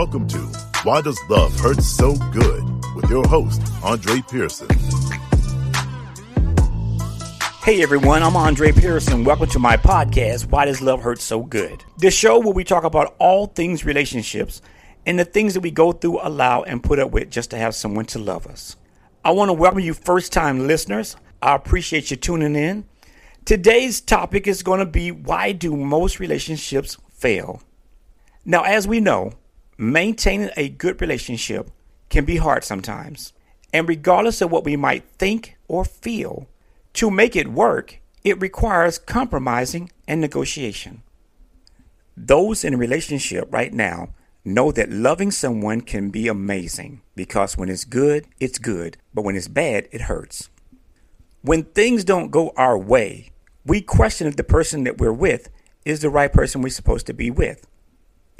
Welcome to Why Does Love Hurt So Good with your host, Andre Pearson. Hey everyone, I'm Andre Pearson. Welcome to my podcast, Why Does Love Hurt So Good? This show where we talk about all things relationships and the things that we go through, allow, and put up with just to have someone to love us. I want to welcome you first time listeners. I appreciate you tuning in. Today's topic is going to be why do most relationships fail? Now, as we know, maintaining a good relationship can be hard sometimes. And regardless of what we might think or feel, to make it work, it requires compromising and negotiation. Those in a relationship right now know that loving someone can be amazing because when it's good, it's good, but when it's bad, it hurts. When things don't go our way, we question if the person that we're with is the right person we're supposed to be with.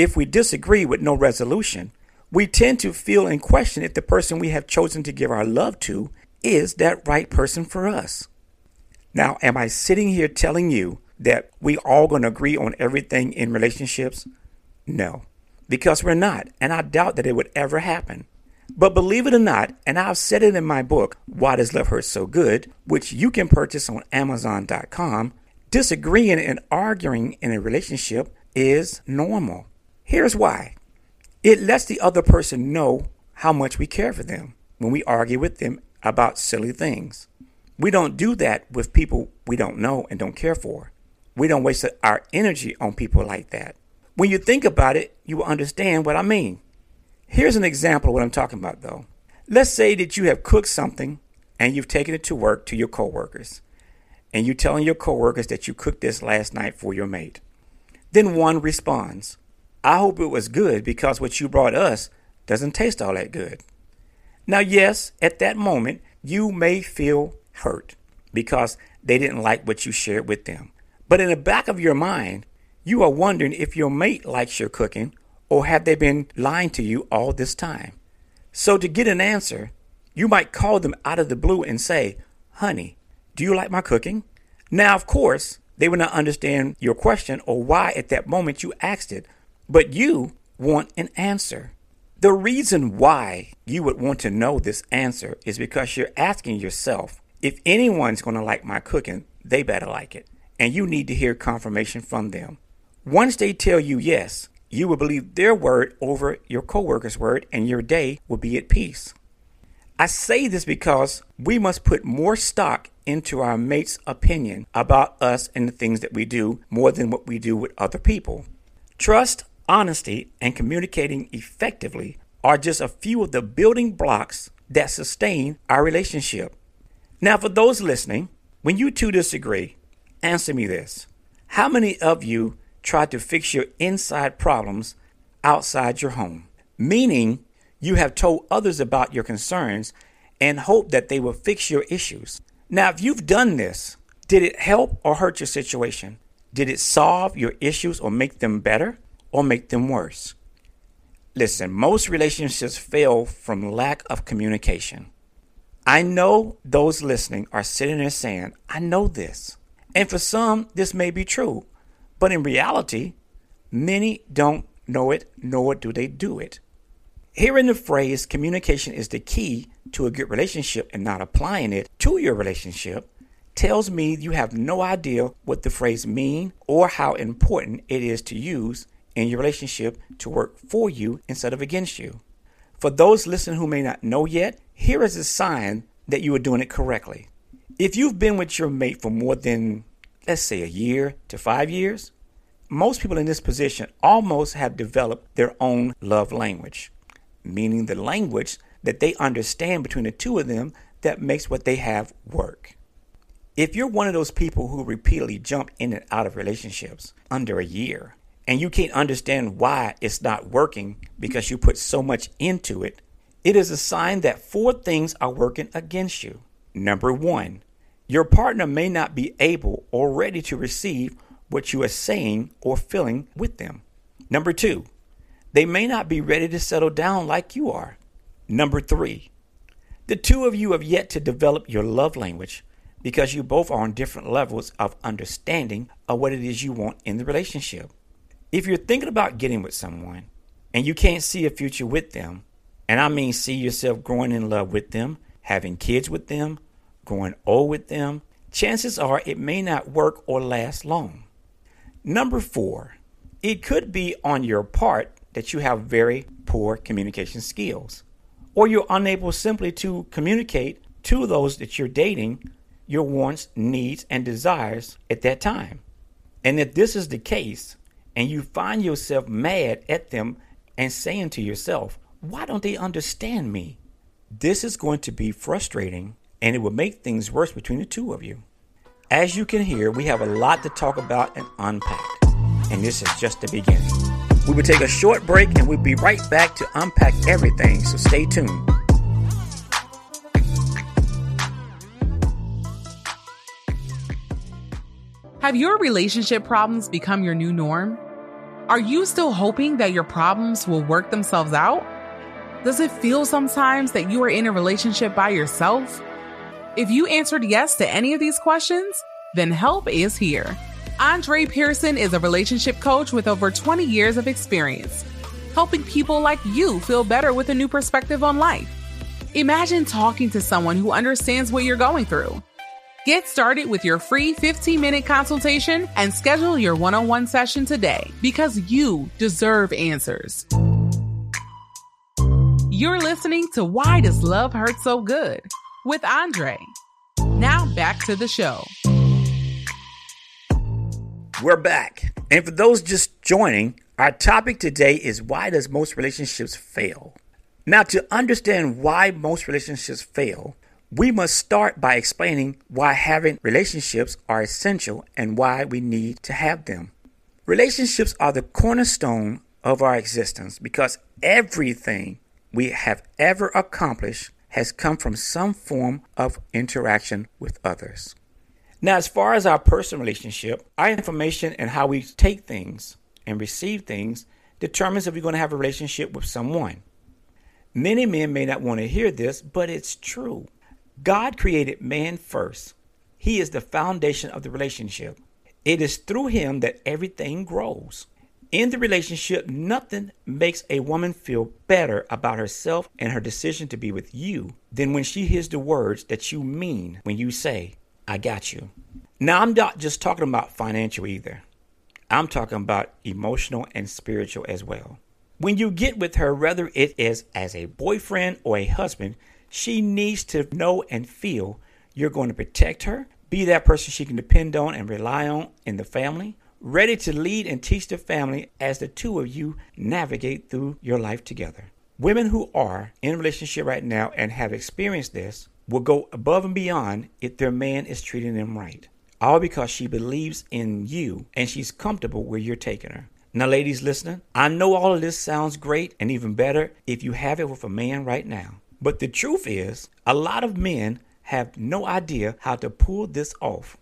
If we disagree with no resolution, we tend to feel and question if the person we have chosen to give our love to is that right person for us. Now, am I sitting here telling you that we all going to agree on everything in relationships? No, because we're not, and I doubt that it would ever happen. But believe it or not, and I've said it in my book, Why Does Love Hurt So Good, which you can purchase on Amazon.com, disagreeing and arguing in a relationship is normal. Here's why it lets the other person know how much we care for them when we argue with them about silly things. We don't do that with people we don't know and don't care for. We don't waste our energy on people like that. When you think about it, you will understand what I mean. Here's an example of what I'm talking about, though. Let's say that you have cooked something and you've taken it to work to your coworkers, and you're telling your coworkers that you cooked this last night for your mate. Then one responds, I hope it was good because what you brought us doesn't taste all that good. Now, yes, at that moment, you may feel hurt because they didn't like what you shared with them. But in the back of your mind, you are wondering if your mate likes your cooking or have they been lying to you all this time. So to get an answer, you might call them out of the blue and say, Honey, do you like my cooking? Now, of course, they will not understand your question or why at that moment you asked it, but you want an answer. The reason why you would want to know this answer is because you're asking yourself, if anyone's going to like my cooking, they better like it. And you need to hear confirmation from them. Once they tell you yes, you will believe their word over your coworker's word and your day will be at peace. I say this because we must put more stock into our mate's opinion about us and the things that we do more than what we do with other people. Trust, honesty, and communicating effectively are just a few of the building blocks that sustain our relationship. Now, for those listening, when you two disagree, answer me this. How many of you try to fix your inside problems outside your home? Meaning, you have told others about your concerns and hope that they will fix your issues. Now, if you've done this, did it help or hurt your situation? Did it solve your issues or make them better or make them worse? Listen, most relationships fail from lack of communication. I know those listening are sitting there saying, I know this. And for some, this may be true. But in reality, many don't know it, nor do they do it. Hearing the phrase communication is the key to a good relationship and not applying it to your relationship tells me you have no idea what the phrase mean or how important it is to use in your relationship to work for you instead of against you. For those listening who may not know yet, here is a sign that you are doing it correctly. If you've been with your mate for more than, let's say, a year to five years, most people in this position almost have developed their own love language, meaning the language that they understand between the two of them that makes what they have work. If you're one of those people who repeatedly jump in and out of relationships under a year, and you can't understand why it's not working because you put so much into it, it is a sign that four things are working against you. Number one, your partner may not be able or ready to receive what you are saying or feeling with them. Number two, they may not be ready to settle down like you are. Number three, the two of you have yet to develop your love language because you both are on different levels of understanding of what it is you want in the relationship. If you're thinking about getting with someone, and you can't see a future with them, and I mean see yourself growing in love with them, having kids with them, growing old with them, chances are it may not work or last long. Number four, it could be on your part that you have very poor communication skills, or you're unable simply to communicate to those that you're dating your wants, needs, and desires at that time. And if this is the case, and you find yourself mad at them and saying to yourself, why don't they understand me? This is going to be frustrating and it will make things worse between the two of you. As you can hear, we have a lot to talk about and unpack, and this is just the beginning. We will take a short break and we'll be right back to unpack everything, so stay tuned. Have your relationship problems become your new norm? Are you still hoping that your problems will work themselves out? Does it feel sometimes that you are in a relationship by yourself? If you answered yes to any of these questions, then help is here. Andre Pearson is a relationship coach with over 20 years of experience, helping people like you feel better with a new perspective on life. Imagine talking to someone who understands what you're going through Get started with your free 15 minute consultation and schedule your one on one session today because you deserve answers. You're listening to Why Does Love Hurt So Good with Andre. Now back to the show. We're back. And for those just joining, our topic today is why does most relationships fail? Now, to understand why most relationships fail, we must start by explaining why having relationships are essential and why we need to have them. Relationships are the cornerstone of our existence because everything we have ever accomplished has come from some form of interaction with others. Now, as far as our personal relationship, our information and how we take things and receive things determines if we're going to have a relationship with someone. Many men may not want to hear this, but it's true. God created man first. He is the foundation of the relationship. It is through him that everything grows. In the relationship, nothing makes a woman feel better about herself and her decision to be with you than when she hears the words that you mean when you say, I got you. Now, I'm not just talking about financial either. I'm talking about emotional and spiritual as well. When you get with her, whether it is as a boyfriend or a husband, she needs to know and feel you're going to protect her, be that person she can depend on and rely on in the family, ready to lead and teach the family as the two of you navigate through your life together. Women who are in a relationship right now and have experienced this will go above and beyond if their man is treating them right. All because she believes in you and she's comfortable where you're taking her. Now, ladies listening, I know all of this sounds great and even better if you have it with a man right now. But the truth is, a lot of men have no idea how to pull this off.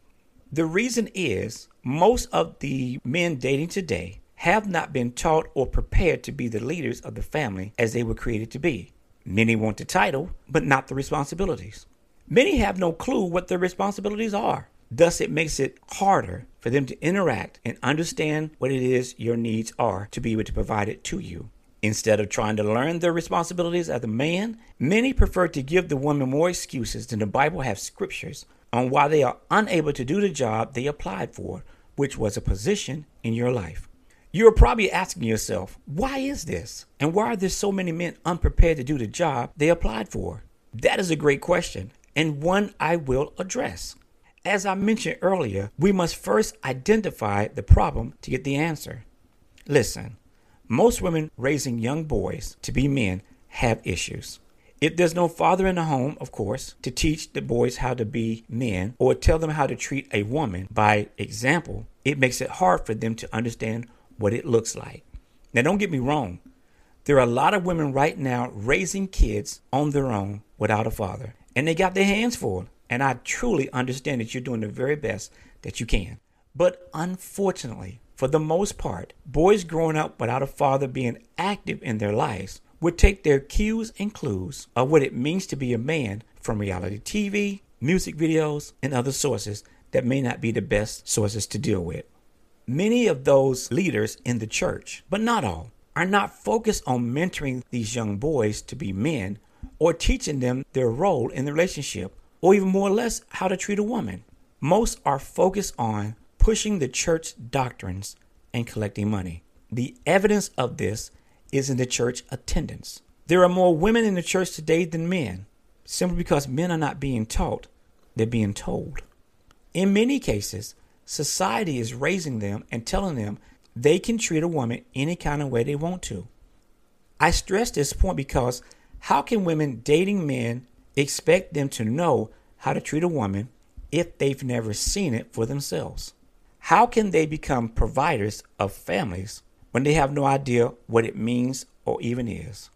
The reason is most of the men dating today have not been taught or prepared to be the leaders of the family as they were created to be. Many want the title, but not the responsibilities. Many have no clue what their responsibilities are. Thus, it makes it harder for them to interact and understand what it is your needs are to be able to provide it to you. Instead of trying to learn their responsibilities as a man, many prefer to give the woman more excuses than the Bible has scriptures on why they are unable to do the job they applied for, which was a position in your life. You are probably asking yourself, why is this? And why are there so many men unprepared to do the job they applied for? That is a great question, and one I will address. As I mentioned earlier, we must first identify the problem to get the answer. Listen, most women raising young boys to be men have issues. If there's no father in the home, of course, to teach the boys how to be men or tell them how to treat a woman by example, it makes it hard for them to understand what it looks like. Now, don't get me wrong. There are a lot of women right now raising kids on their own without a father, and they got their hands full. And I truly understand that you're doing the very best that you can. But unfortunately, for the most part, boys growing up without a father being active in their lives would take their cues and clues of what it means to be a man from reality TV, music videos, and other sources that may not be the best sources to deal with. Many of those leaders in the church, but not all, are not focused on mentoring these young boys to be men or teaching them their role in the relationship or even more or less how to treat a woman. Most are focused on pushing the church doctrines and collecting money. The evidence of this is in the church attendance. There are more women in the church today than men, simply because men are not being taught, they're being told. In many cases, society is raising them and telling them they can treat a woman any kind of way they want to. I stress this point because how can women dating men expect them to know how to treat a woman if they've never seen it for themselves? How can they become providers of families when they have no idea what it means or even is?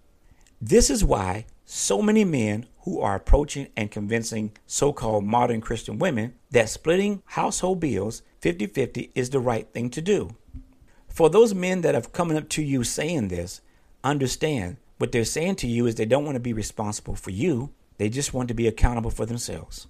This is why so many men who are approaching and convincing so called modern Christian women that splitting household bills 50 50 is the right thing to do. For those men that have come up to you saying this, understand what they're saying to you is they don't want to be responsible for you, they just want to be accountable for themselves.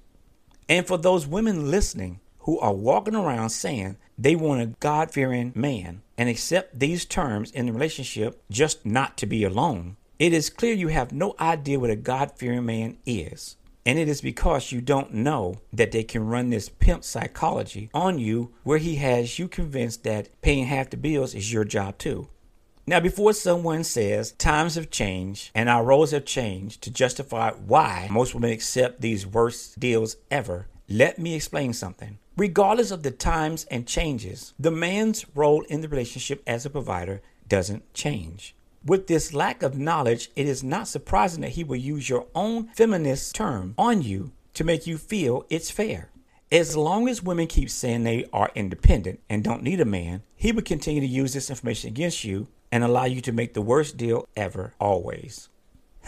And for those women listening who are walking around saying they want a God fearing man and accept these terms in the relationship just not to be alone, it is clear you have no idea what a God fearing man is. And it is because you don't know that they can run this pimp psychology on you where he has you convinced that paying half the bills is your job too. Now, before someone says times have changed and our roles have changed to justify why most women accept these worst deals ever, let me explain something. Regardless of the times and changes, the man's role in the relationship as a provider doesn't change. With this lack of knowledge, it is not surprising that he will use your own feminist term on you to make you feel it's fair. As long as women keep saying they are independent and don't need a man, he will continue to use this information against you and allow you to make the worst deal ever, always.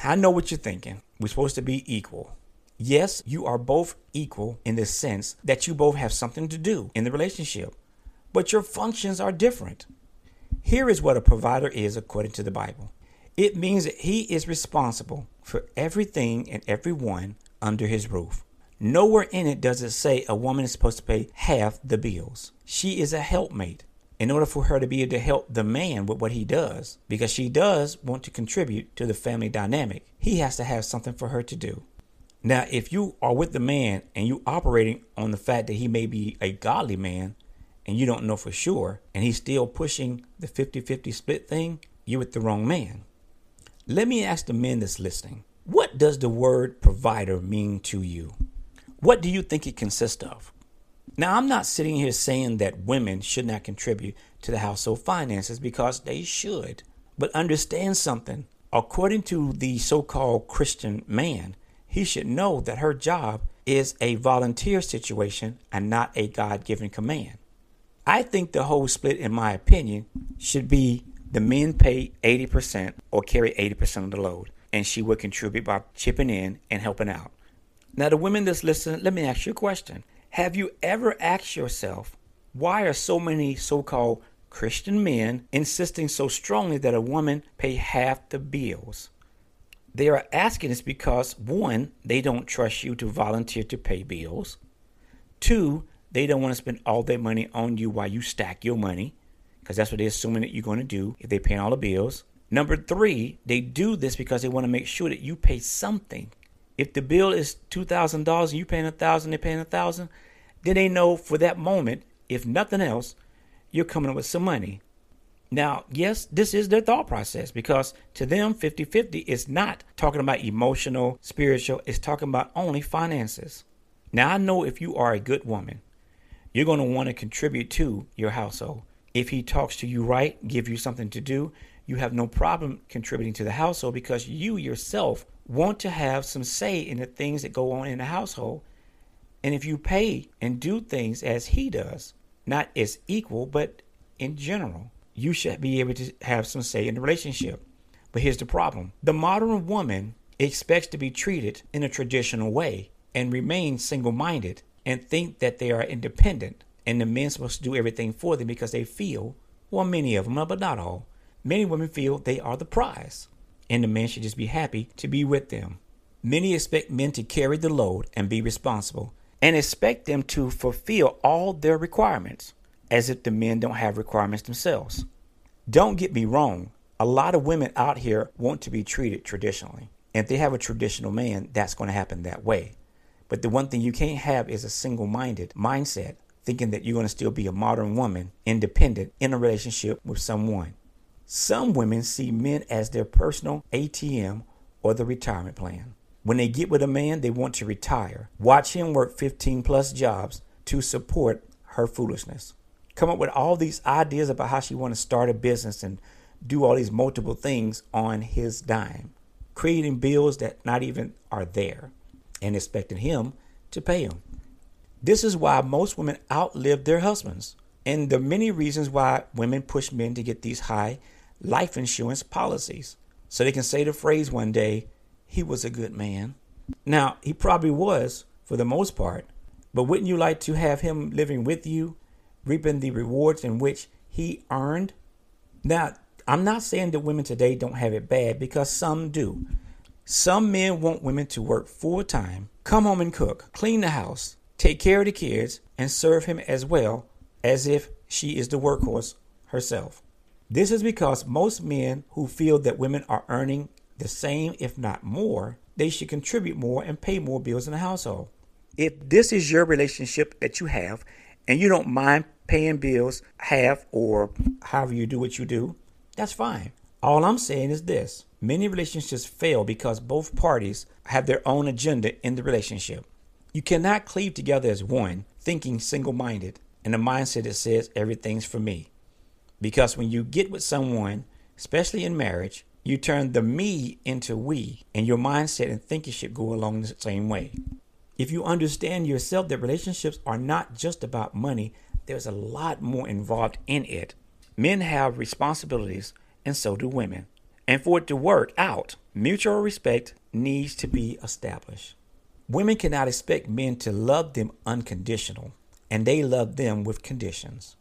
I know what you're thinking. We're supposed to be equal. Yes, you are both equal in the sense that you both have something to do in the relationship, but your functions are different. Here is what a provider is according to the Bible it means that he is responsible for everything and everyone under his roof. Nowhere in it does it say a woman is supposed to pay half the bills. She is a helpmate in order for her to be able to help the man with what he does, because she does want to contribute to the family dynamic, he has to have something for her to do. Now, if you are with the man and you operating on the fact that he may be a godly man and you don't know for sure, and he's still pushing the 50 50 split thing, you're with the wrong man. Let me ask the men that's listening what does the word provider mean to you? What do you think it consists of? Now, I'm not sitting here saying that women should not contribute to the household finances because they should. But understand something. According to the so called Christian man, he should know that her job is a volunteer situation and not a God given command. I think the whole split, in my opinion, should be the men pay 80% or carry 80% of the load, and she would contribute by chipping in and helping out. Now, the women that's listening, let me ask you a question. Have you ever asked yourself, why are so many so called Christian men insisting so strongly that a woman pay half the bills? They are asking this because one, they don't trust you to volunteer to pay bills. Two, they don't want to spend all their money on you while you stack your money, because that's what they're assuming that you're going to do if they're paying all the bills. Number three, they do this because they want to make sure that you pay something if the bill is two thousand dollars and you paying a thousand, they're paying a thousand, then they know for that moment, if nothing else, you're coming up with some money. Now, yes, this is their thought process because to them, 50 50 is not talking about emotional, spiritual, it's talking about only finances. Now, I know if you are a good woman, you're going to want to contribute to your household. If he talks to you right, give you something to do, you have no problem contributing to the household because you yourself want to have some say in the things that go on in the household. And if you pay and do things as he does, not as equal, but in general, you should be able to have some say in the relationship. But here's the problem the modern woman expects to be treated in a traditional way and remain single minded and think that they are independent and the men's supposed to do everything for them because they feel, well, many of them, but not all, many women feel they are the prize and the men should just be happy to be with them. Many expect men to carry the load and be responsible, and expect them to fulfill all their requirements, as if the men don't have requirements themselves. Don't get me wrong, A lot of women out here want to be treated traditionally. And if they have a traditional man, that's going to happen that way. But the one thing you can't have is a single minded mindset, thinking that you're going to still be a modern woman, independent, in a relationship with someone. Some women see men as their personal ATM or the retirement plan. When they get with a man, they want to retire. Watch him work 15 plus jobs to support her foolishness. Come up with all these ideas about how she want to start a business and do all these multiple things on his dime, creating bills that not even are there and expecting him to pay them. This is why most women outlive their husbands. And the many reasons why women push men to get these high life insurance policies. So they can say the phrase one day, he was a good man. Now, he probably was for the most part, but wouldn't you like to have him living with you, reaping the rewards in which he earned? Now, I'm not saying that women today don't have it bad because some do. Some men want women to work full time, come home and cook, clean the house, take care of the kids, and serve him as well as if she is the workhorse herself. This is because most men who feel that women are earning the same, if not more, they should contribute more and pay more bills in the household. If this is your relationship that you have and you don't mind paying bills half or however you do what you do, that's fine. All I'm saying is this many relationships fail because both parties have their own agenda in the relationship. You cannot cleave together as one, thinking single minded, in a mindset that says everything's for me. Because when you get with someone, especially in marriage, you turn the me into we, and your mindset and thinking should go along the same way. If you understand yourself that relationships are not just about money, there's a lot more involved in it. Men have responsibilities, and so do women. And for it to work out, mutual respect needs to be established. Women cannot expect men to love them unconditional, and they love them with conditions.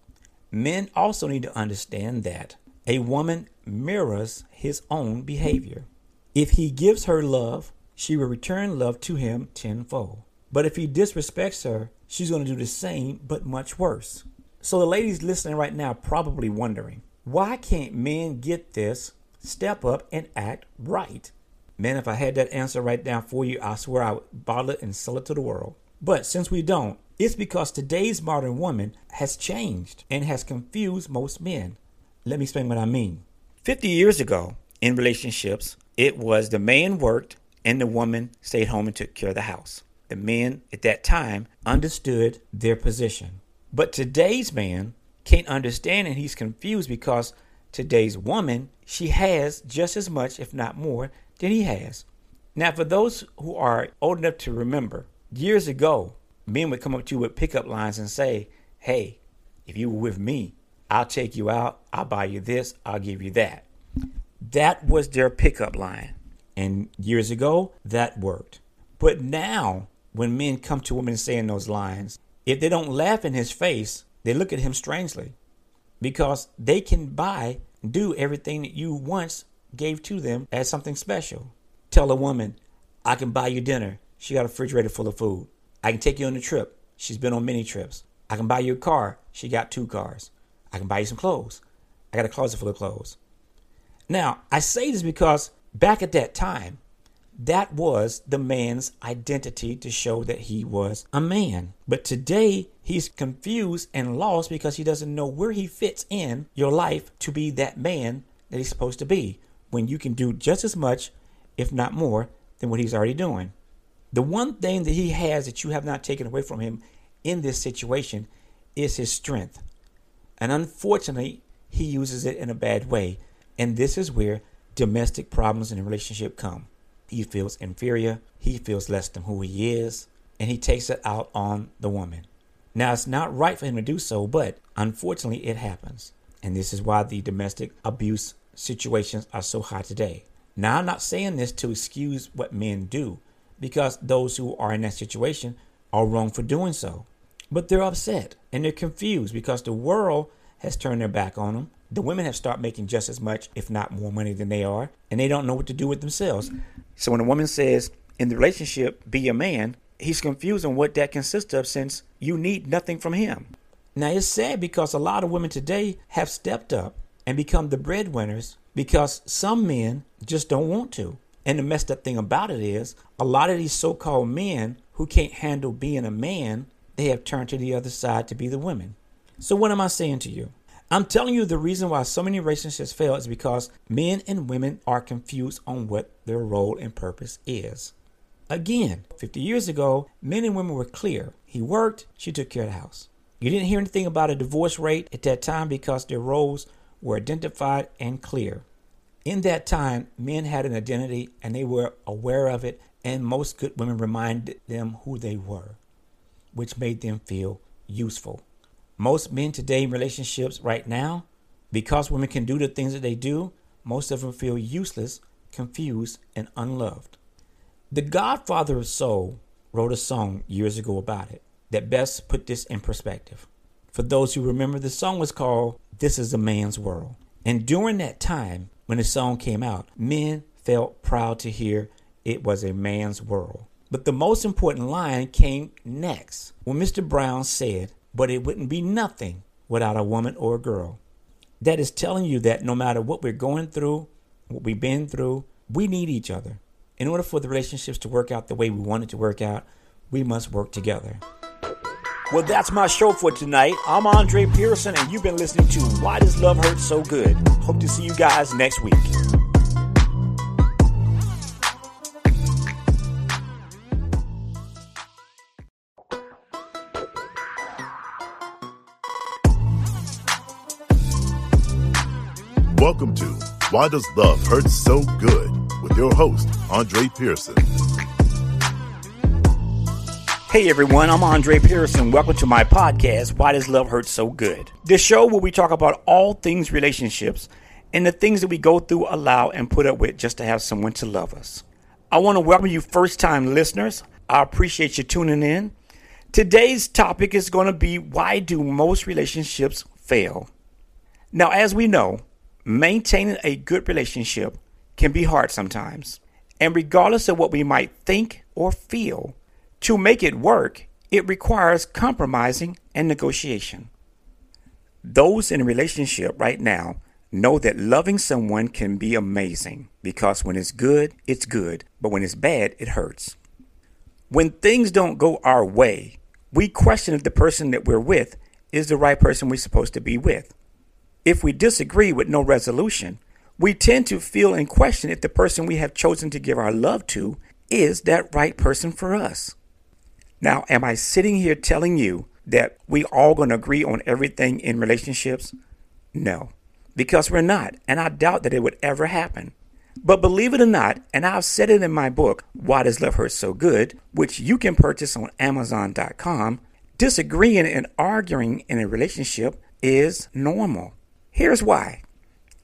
Men also need to understand that a woman mirrors his own behavior. If he gives her love, she will return love to him tenfold. But if he disrespects her, she's going to do the same, but much worse. So the ladies listening right now probably wondering, why can't men get this, step up, and act right? Man, if I had that answer right now for you, I swear I would bottle it and sell it to the world. But since we don't, it's because today's modern woman has changed and has confused most men. Let me explain what I mean. 50 years ago, in relationships, it was the man worked and the woman stayed home and took care of the house. The men at that time understood their position. But today's man can't understand and he's confused because today's woman, she has just as much, if not more, than he has. Now, for those who are old enough to remember, years ago, men would come up to you with pickup lines and say, Hey, if you were with me, I'll take you out, I'll buy you this, I'll give you that. That was their pickup line. And years ago, that worked. But now, when men come to women saying those lines, if they don't laugh in his face, they look at him strangely because they can buy, do everything that you once gave to them as something special. Tell a woman, I can buy you dinner. She got a refrigerator full of food. I can take you on a trip. She's been on many trips. I can buy you a car. She got two cars. I can buy you some clothes. I got a closet full of clothes. Now, I say this because back at that time, that was the man's identity to show that he was a man. But today, he's confused and lost because he doesn't know where he fits in your life to be that man that he's supposed to be when you can do just as much, if not more, than what he's already doing. The one thing that he has that you have not taken away from him in this situation is his strength. And unfortunately, he uses it in a bad way. And this is where domestic problems in a relationship come. He feels inferior, he feels less than who he is, and he takes it out on the woman. Now, it's not right for him to do so, but unfortunately, it happens. And this is why the domestic abuse situations are so high today. Now, I'm not saying this to excuse what men do, because those who are in that situation are wrong for doing so. But they're upset and they're confused because the world has turned their back on them. The women have started making just as much, if not more money than they are, and they don't know what to do with themselves. So when a woman says, in the relationship, be a man, he's confused on what that consists of since you need nothing from him. Now it's sad because a lot of women today have stepped up and become the breadwinners because some men just don't want to. And the messed up thing about it is a lot of these so called men who can't handle being a man, they have turned to the other side to be the women. So, what am I saying to you? I'm telling you the reason why so many relationships fail is because men and women are confused on what their role and purpose is. Again, 50 years ago, men and women were clear. He worked, she took care of the house. You didn't hear anything about a divorce rate at that time because their roles were identified and clear. In that time, men had an identity and they were aware of it, and most good women reminded them who they were, which made them feel useful. Most men today in relationships right now, because women can do the things that they do, most of them feel useless, confused, and unloved. The Godfather of Soul wrote a song years ago about it that best put this in perspective. For those who remember, the song was called This is a Man's World. And during that time, when the song came out, men felt proud to hear it was a man's world. But the most important line came next when Mr. Brown said, But it wouldn't be nothing without a woman or a girl. That is telling you that no matter what we're going through, what we've been through, we need each other. In order for the relationships to work out the way we want it to work out, we must work together. Well, that's my show for tonight. I'm Andre Pearson, and you've been listening to Why Does Love Hurt So Good? Hope to see you guys next week. Welcome to Why Does Love Hurt So Good with your host, Andre Pearson. Hey everyone, I'm Andre Pearson. Welcome to my podcast, Why Does Love Hurt So Good? This show where we talk about all things relationships and the things that we go through, allow, and put up with just to have someone to love us. I want to welcome you first time listeners. I appreciate you tuning in. Today's topic is going to be why do most relationships fail? Now, as we know, maintaining a good relationship can be hard sometimes. And regardless of what we might think or feel, to make it work, it requires compromising and negotiation. Those in a relationship right now know that loving someone can be amazing because when it's good, it's good, but when it's bad, it hurts. When things don't go our way, we question if the person that we're with is the right person we're supposed to be with. If we disagree with no resolution, we tend to feel and question if the person we have chosen to give our love to is that right person for us. Now, am I sitting here telling you that we all going to agree on everything in relationships? No, because we're not, and I doubt that it would ever happen. But believe it or not, and I've said it in my book, Why Does Love Hurt So Good, which you can purchase on Amazon.com, disagreeing and arguing in a relationship is normal. Here's why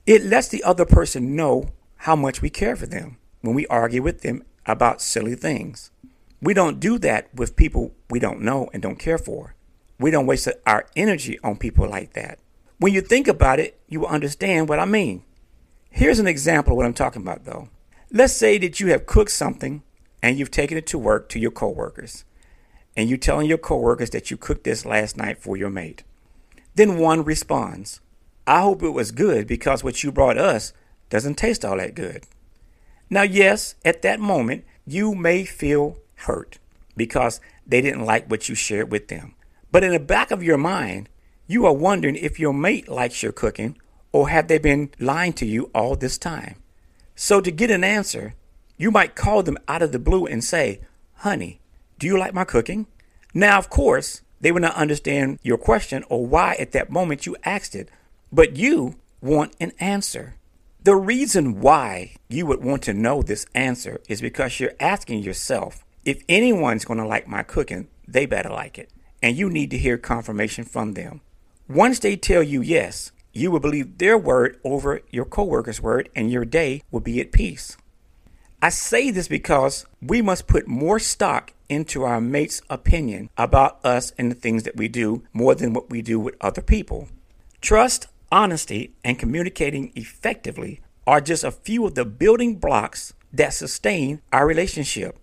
it lets the other person know how much we care for them when we argue with them about silly things. We don't do that with people we don't know and don't care for. We don't waste our energy on people like that. When you think about it, you will understand what I mean. Here's an example of what I'm talking about, though. Let's say that you have cooked something and you've taken it to work to your coworkers, and you're telling your coworkers that you cooked this last night for your mate. Then one responds, I hope it was good because what you brought us doesn't taste all that good. Now, yes, at that moment, you may feel hurt because they didn't like what you shared with them. But in the back of your mind, you are wondering if your mate likes your cooking or have they been lying to you all this time. So to get an answer, you might call them out of the blue and say, Honey, do you like my cooking? Now, of course, they will not understand your question or why at that moment you asked it, but you want an answer. The reason why you would want to know this answer is because you're asking yourself, if anyone's going to like my cooking, they better like it. And you need to hear confirmation from them. Once they tell you yes, you will believe their word over your coworker's word and your day will be at peace. I say this because we must put more stock into our mate's opinion about us and the things that we do more than what we do with other people. Trust, honesty, and communicating effectively are just a few of the building blocks that sustain our relationship.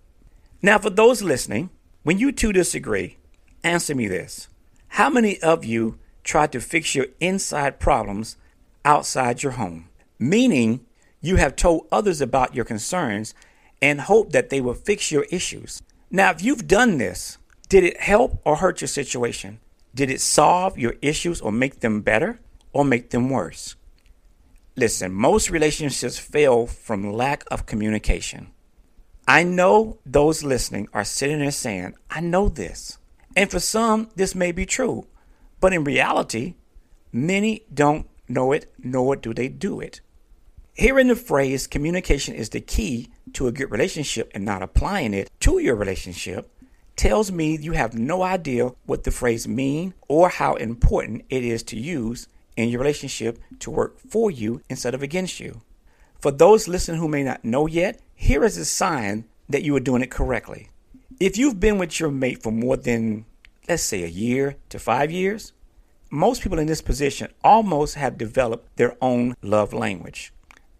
Now, for those listening, when you two disagree, answer me this. How many of you try to fix your inside problems outside your home? meaning you have told others about your concerns and hope that they will fix your issues. Now, if you've done this, did it help or hurt your situation? Did it solve your issues or make them better or make them worse? Listen, most relationships fail from lack of communication. I know those listening are sitting there saying, I know this. And for some, this may be true. But in reality, many don't know it, nor do they do it. Hearing the phrase communication is the key to a good relationship and not applying it to your relationship tells me you have no idea what the phrase mean or how important it is to use in your relationship to work for you instead of against you. For those listening who may not know yet, here is a sign that you are doing it correctly. If you've been with your mate for more than, let's say, a year to five years, most people in this position almost have developed their own love language,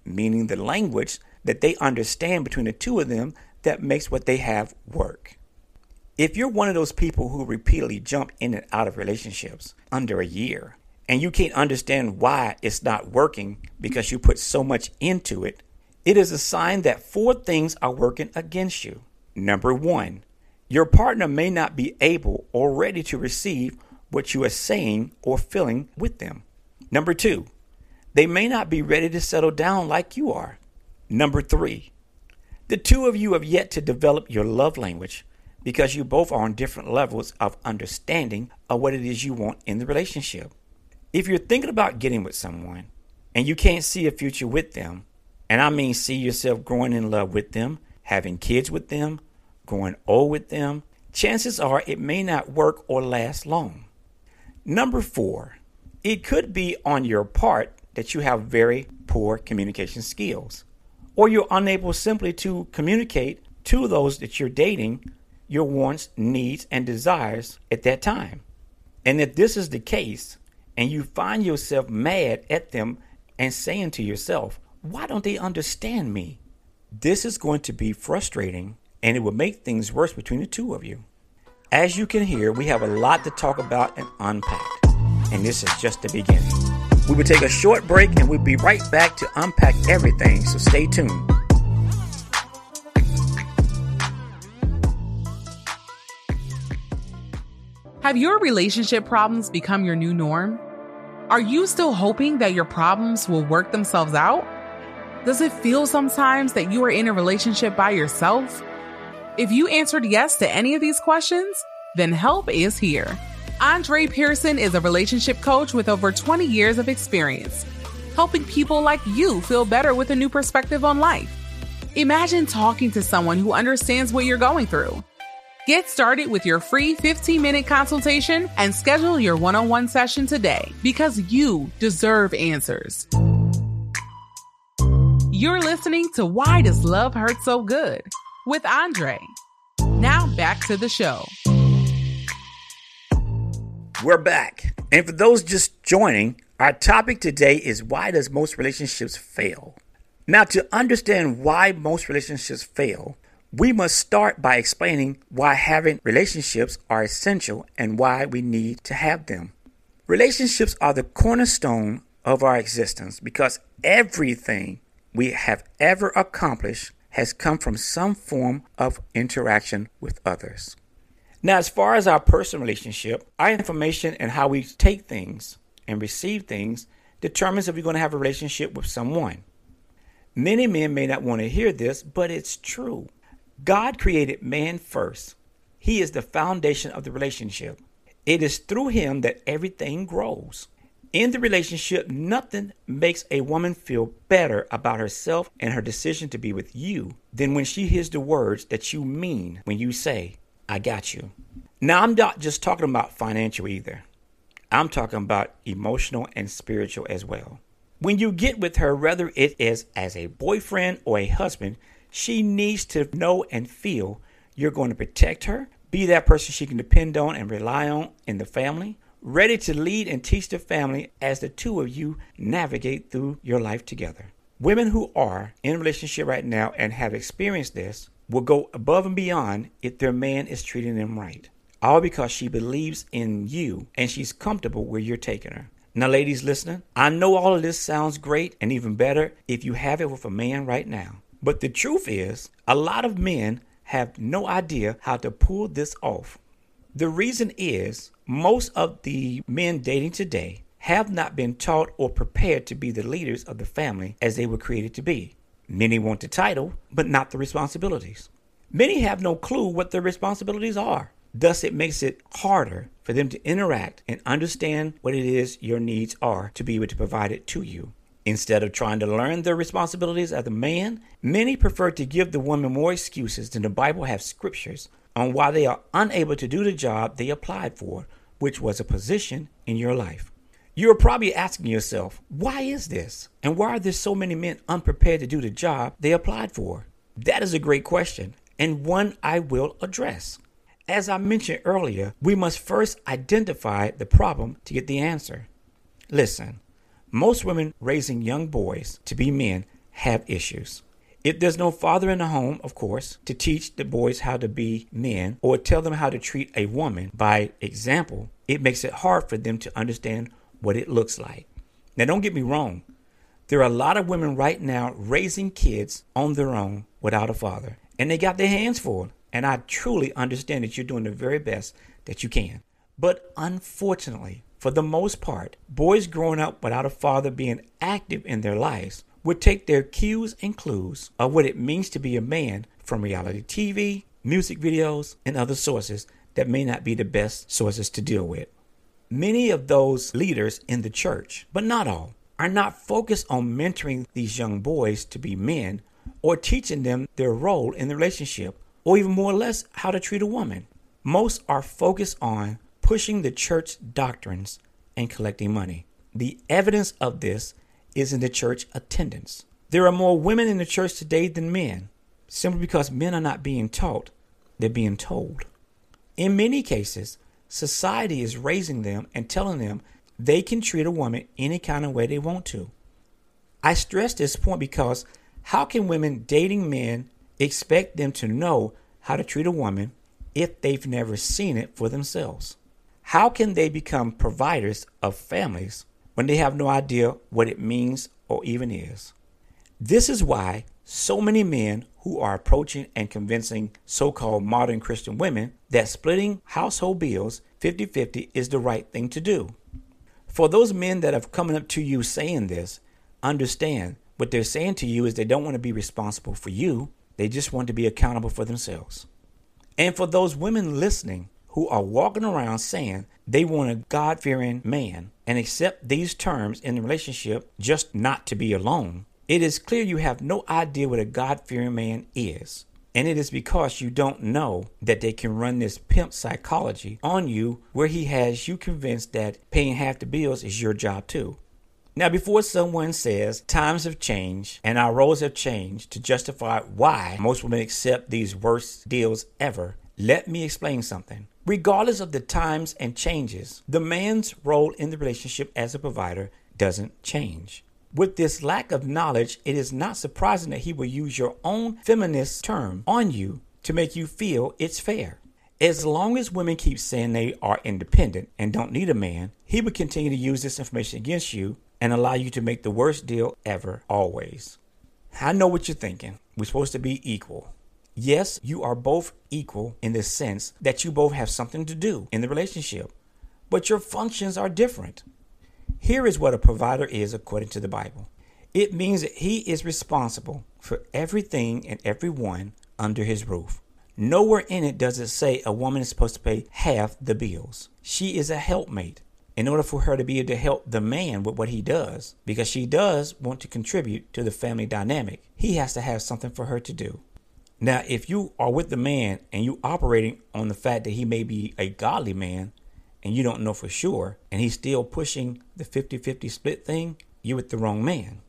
meaning the language that they understand between the two of them that makes what they have work. If you're one of those people who repeatedly jump in and out of relationships under a year, and you can't understand why it's not working because you put so much into it, it is a sign that four things are working against you. Number one, your partner may not be able or ready to receive what you are saying or feeling with them. Number two, they may not be ready to settle down like you are. Number three, the two of you have yet to develop your love language because you both are on different levels of understanding of what it is you want in the relationship. If you're thinking about getting with someone and you can't see a future with them, and I mean see yourself growing in love with them, having kids with them, growing old with them, chances are it may not work or last long. Number four, it could be on your part that you have very poor communication skills, or you're unable simply to communicate to those that you're dating your wants, needs, and desires at that time. And if this is the case, and you find yourself mad at them and saying to yourself, why don't they understand me? This is going to be frustrating and it will make things worse between the two of you. As you can hear, we have a lot to talk about and unpack, and this is just the beginning. We will take a short break and we'll be right back to unpack everything, so stay tuned. Have your relationship problems become your new norm? Are you still hoping that your problems will work themselves out? Does it feel sometimes that you are in a relationship by yourself? If you answered yes to any of these questions, then help is here. Andre Pearson is a relationship coach with over 20 years of experience, helping people like you feel better with a new perspective on life. Imagine talking to someone who understands what you're going through Get started with your free 15 minute consultation and schedule your one on one session today because you deserve answers. You're listening to Why Does Love Hurt So Good with Andre. Now back to the show. We're back. And for those just joining, our topic today is why does most relationships fail? Now, to understand why most relationships fail, we must start by explaining why having relationships are essential and why we need to have them. Relationships are the cornerstone of our existence because everything we have ever accomplished has come from some form of interaction with others. Now, as far as our personal relationship, our information and how we take things and receive things determines if we're going to have a relationship with someone. Many men may not want to hear this, but it's true. God created man first. He is the foundation of the relationship. It is through him that everything grows. In the relationship, nothing makes a woman feel better about herself and her decision to be with you than when she hears the words that you mean when you say, I got you. Now, I'm not just talking about financial either. I'm talking about emotional and spiritual as well. When you get with her, whether it is as a boyfriend or a husband, she needs to know and feel you're going to protect her, be that person she can depend on and rely on in the family, ready to lead and teach the family as the two of you navigate through your life together. Women who are in relationship right now and have experienced this will go above and beyond if their man is treating them right. All because she believes in you and she's comfortable where you're taking her. Now, ladies listening, I know all of this sounds great and even better if you have it with a man right now. But the truth is, a lot of men have no idea how to pull this off. The reason is most of the men dating today have not been taught or prepared to be the leaders of the family as they were created to be. Many want the title, but not the responsibilities. Many have no clue what their responsibilities are. Thus, it makes it harder for them to interact and understand what it is your needs are to be able to provide it to you. Instead of trying to learn their responsibilities as a man, many prefer to give the woman more excuses than the Bible has scriptures on why they are unable to do the job they applied for, which was a position in your life. You're probably asking yourself, why is this? And why are there so many men unprepared to do the job they applied for? That is a great question, and one I will address. As I mentioned earlier, we must first identify the problem to get the answer. Listen, most women raising young boys to be men have issues. If there's no father in the home, of course, to teach the boys how to be men or tell them how to treat a woman by example, it makes it hard for them to understand what it looks like. Now, don't get me wrong. There are a lot of women right now raising kids on their own without a father, and they got their hands full. And I truly understand that you're doing the very best that you can. But unfortunately, for the most part, boys growing up without a father being active in their lives would take their cues and clues of what it means to be a man from reality TV, music videos, and other sources that may not be the best sources to deal with. Many of those leaders in the church, but not all, are not focused on mentoring these young boys to be men or teaching them their role in the relationship or even more or less how to treat a woman. Most are focused on pushing the church doctrines and collecting money. The evidence of this is in the church attendance. There are more women in the church today than men, simply because men are not being taught, they're being told. In many cases, society is raising them and telling them they can treat a woman any kind of way they want to. I stress this point because how can women dating men expect them to know how to treat a woman if they've never seen it for themselves? How can they become providers of families when they have no idea what it means or even is? This is why so many men who are approaching and convincing so called modern Christian women that splitting household bills 50 50 is the right thing to do. For those men that have come up to you saying this, understand what they're saying to you is they don't want to be responsible for you. They just want to be accountable for themselves. And for those women listening who are walking around saying they want a God fearing man and accept these terms in the relationship just not to be alone, it is clear you have no idea what a God fearing man is. And it is because you don't know that they can run this pimp psychology on you where he has you convinced that paying half the bills is your job too. Now, before someone says times have changed and our roles have changed to justify why most women accept these worst deals ever, let me explain something. Regardless of the times and changes, the man's role in the relationship as a provider doesn't change. With this lack of knowledge, it is not surprising that he will use your own feminist term on you to make you feel it's fair. As long as women keep saying they are independent and don't need a man, he will continue to use this information against you and allow you to make the worst deal ever, always. I know what you're thinking. We're supposed to be equal. Yes, you are both equal in the sense that you both have something to do in the relationship, but your functions are different. Here is what a provider is according to the Bible it means that he is responsible for everything and everyone under his roof. Nowhere in it does it say a woman is supposed to pay half the bills. She is a helpmate in order for her to be able to help the man with what he does, because she does want to contribute to the family dynamic, he has to have something for her to do. Now, if you are with the man and you operating on the fact that he may be a godly man and you don't know for sure, and he's still pushing the 50 50 split thing, you're with the wrong man.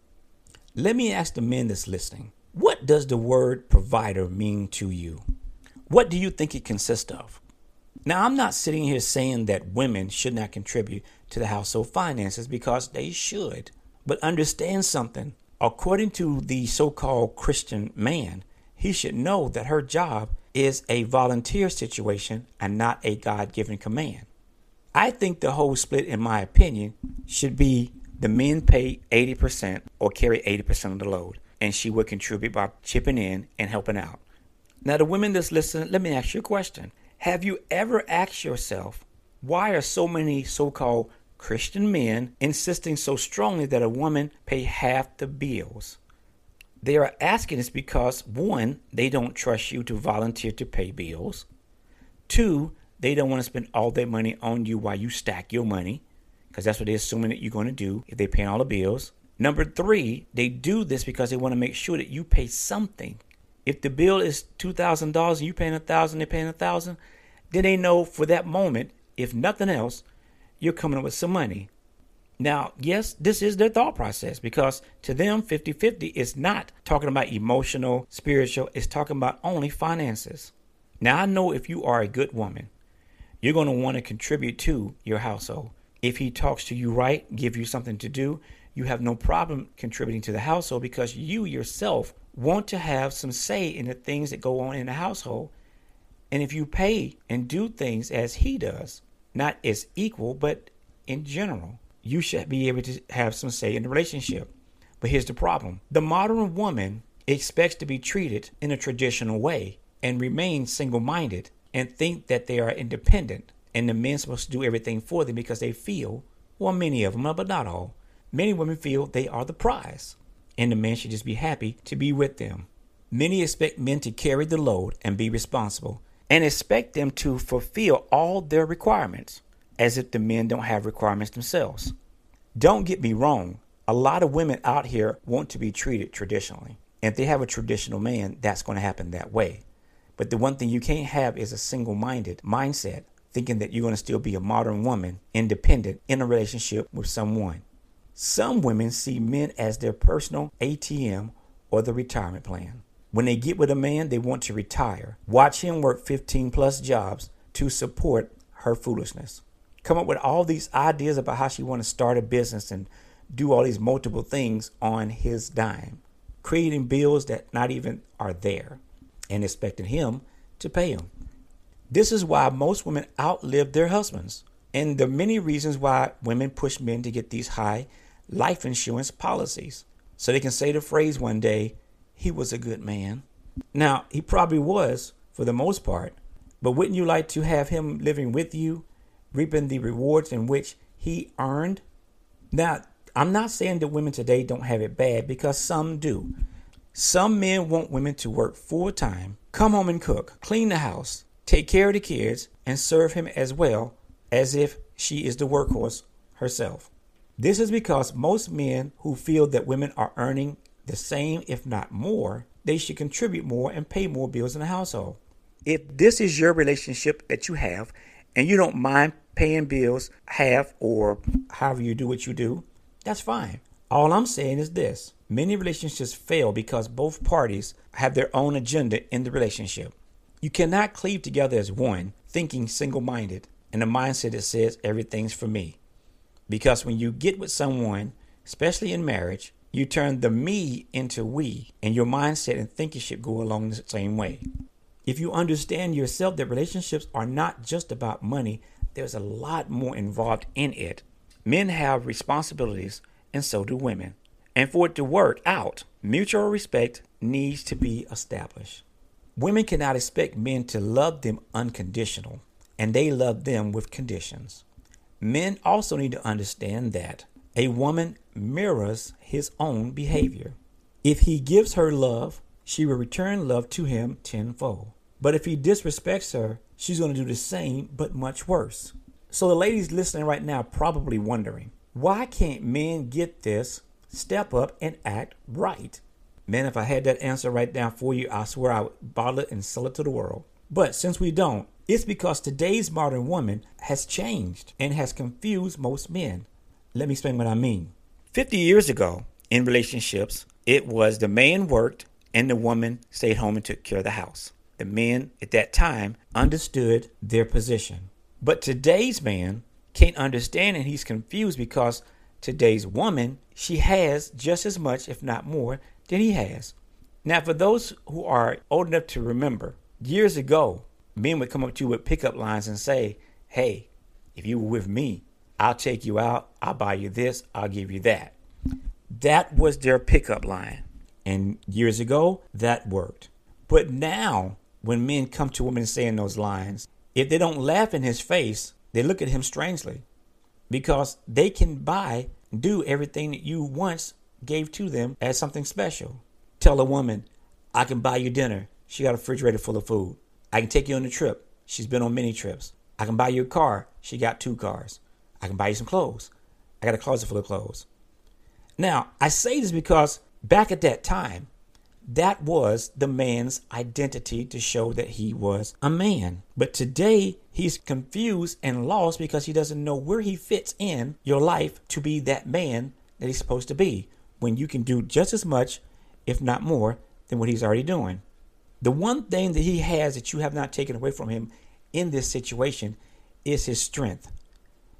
Let me ask the men that's listening what does the word provider mean to you? What do you think it consists of? Now, I'm not sitting here saying that women should not contribute to the household finances because they should. But understand something. According to the so called Christian man, he should know that her job is a volunteer situation and not a God given command. I think the whole split, in my opinion, should be the men pay 80% or carry 80% of the load, and she would contribute by chipping in and helping out. Now, the women that's listening, let me ask you a question. Have you ever asked yourself, why are so many so called Christian men insisting so strongly that a woman pay half the bills? They are asking this because one, they don't trust you to volunteer to pay bills. Two, they don't want to spend all their money on you while you stack your money, because that's what they're assuming that you're going to do if they're paying all the bills. Number three, they do this because they want to make sure that you pay something. If the bill is two thousand dollars and you paying a thousand, they're paying a thousand, then they know for that moment, if nothing else, you're coming up with some money. Now, yes, this is their thought process because to them, 50 50 is not talking about emotional, spiritual, it's talking about only finances. Now, I know if you are a good woman, you're going to want to contribute to your household. If he talks to you right, give you something to do, you have no problem contributing to the household because you yourself want to have some say in the things that go on in the household. And if you pay and do things as he does, not as equal, but in general, you should be able to have some say in the relationship. But here's the problem. The modern woman expects to be treated in a traditional way and remain single minded and think that they are independent. And the men supposed to do everything for them because they feel, well, many of them, but not all, many women feel they are the prize. And the men should just be happy to be with them. Many expect men to carry the load and be responsible and expect them to fulfill all their requirements as if the men don't have requirements themselves. Don't get me wrong, a lot of women out here want to be treated traditionally. And if they have a traditional man, that's going to happen that way. But the one thing you can't have is a single minded mindset, thinking that you're going to still be a modern woman, independent, in a relationship with someone. Some women see men as their personal ATM or the retirement plan. When they get with a man, they want to retire, watch him work 15 plus jobs to support her foolishness come up with all these ideas about how she want to start a business and do all these multiple things on his dime, creating bills that not even are there and expecting him to pay them. This is why most women outlive their husbands. And the many reasons why women push men to get these high life insurance policies. So they can say the phrase one day, he was a good man. Now, he probably was for the most part, but wouldn't you like to have him living with you reaping the rewards in which he earned. Now, I'm not saying that women today don't have it bad because some do. Some men want women to work full time, come home and cook, clean the house, take care of the kids, and serve him as well as if she is the workhorse herself. This is because most men who feel that women are earning the same, if not more, they should contribute more and pay more bills in the household. If this is your relationship that you have, and you don't mind paying bills half or however you do what you do, that's fine. All I'm saying is this many relationships fail because both parties have their own agenda in the relationship. You cannot cleave together as one, thinking single minded, in a mindset that says everything's for me. Because when you get with someone, especially in marriage, you turn the me into we, and your mindset and thinking should go along the same way. If you understand yourself that relationships are not just about money, there's a lot more involved in it. Men have responsibilities, and so do women. And for it to work out, mutual respect needs to be established. Women cannot expect men to love them unconditional, and they love them with conditions. Men also need to understand that a woman mirrors his own behavior. If he gives her love, she will return love to him tenfold. But if he disrespects her, she's going to do the same, but much worse. So the ladies listening right now probably wondering, why can't men get this, step up, and act right? Man, if I had that answer right now for you, I swear I would bottle it and sell it to the world. But since we don't, it's because today's modern woman has changed and has confused most men. Let me explain what I mean. 50 years ago, in relationships, it was the man worked and the woman stayed home and took care of the house the men at that time understood their position. But today's man can't understand and he's confused because today's woman, she has just as much, if not more, than he has. Now, for those who are old enough to remember, years ago, men would come up to you with pickup lines and say, Hey, if you were with me, I'll take you out. I'll buy you this. I'll give you that. That was their pickup line. And years ago, that worked. But now, when men come to women saying those lines, if they don't laugh in his face, they look at him strangely because they can buy, do everything that you once gave to them as something special. Tell a woman, I can buy you dinner. She got a refrigerator full of food. I can take you on a trip. She's been on many trips. I can buy you a car. She got two cars. I can buy you some clothes. I got a closet full of clothes. Now, I say this because back at that time, that was the man's identity to show that he was a man. But today, he's confused and lost because he doesn't know where he fits in your life to be that man that he's supposed to be when you can do just as much, if not more, than what he's already doing. The one thing that he has that you have not taken away from him in this situation is his strength.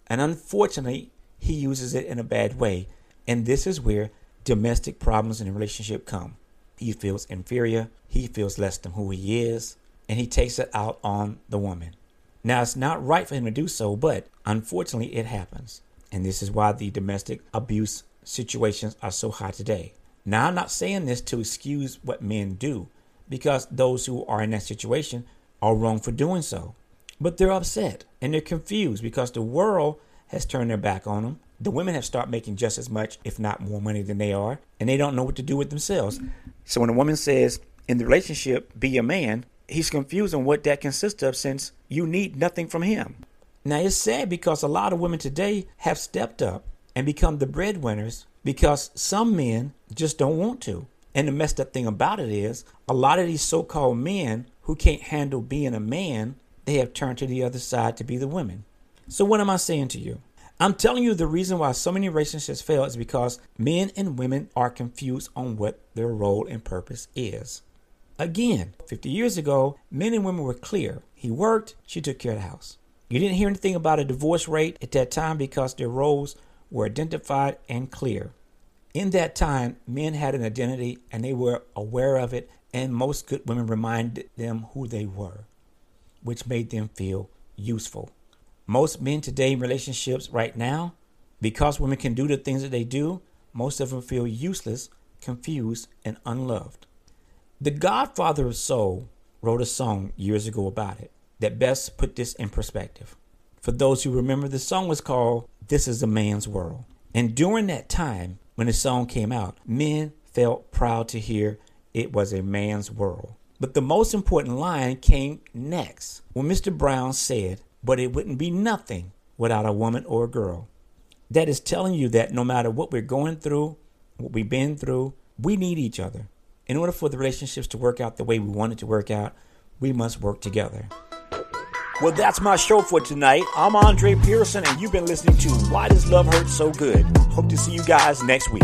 And unfortunately, he uses it in a bad way. And this is where domestic problems in a relationship come. He feels inferior, he feels less than who he is, and he takes it out on the woman. Now, it's not right for him to do so, but unfortunately, it happens. And this is why the domestic abuse situations are so high today. Now, I'm not saying this to excuse what men do, because those who are in that situation are wrong for doing so. But they're upset and they're confused because the world has turned their back on them. The women have started making just as much, if not more money than they are, and they don't know what to do with themselves. So when a woman says, in the relationship, be a man, he's confused on what that consists of since you need nothing from him. Now it's sad because a lot of women today have stepped up and become the breadwinners because some men just don't want to. And the messed up thing about it is a lot of these so called men who can't handle being a man, they have turned to the other side to be the women. So, what am I saying to you? I'm telling you the reason why so many relationships fail is because men and women are confused on what their role and purpose is. Again, 50 years ago, men and women were clear. He worked, she took care of the house. You didn't hear anything about a divorce rate at that time because their roles were identified and clear. In that time, men had an identity and they were aware of it, and most good women reminded them who they were, which made them feel useful. Most men today in relationships right now, because women can do the things that they do, most of them feel useless, confused, and unloved. The Godfather of Soul wrote a song years ago about it that best put this in perspective. For those who remember, the song was called This Is a Man's World. And during that time, when the song came out, men felt proud to hear it was a man's world. But the most important line came next when Mr. Brown said, But it wouldn't be nothing without a woman or a girl. That is telling you that no matter what we're going through, what we've been through, we need each other. In order for the relationships to work out the way we want it to work out, we must work together. Well, that's my show for tonight. I'm Andre Pearson, and you've been listening to Why Does Love Hurt So Good? Hope to see you guys next week.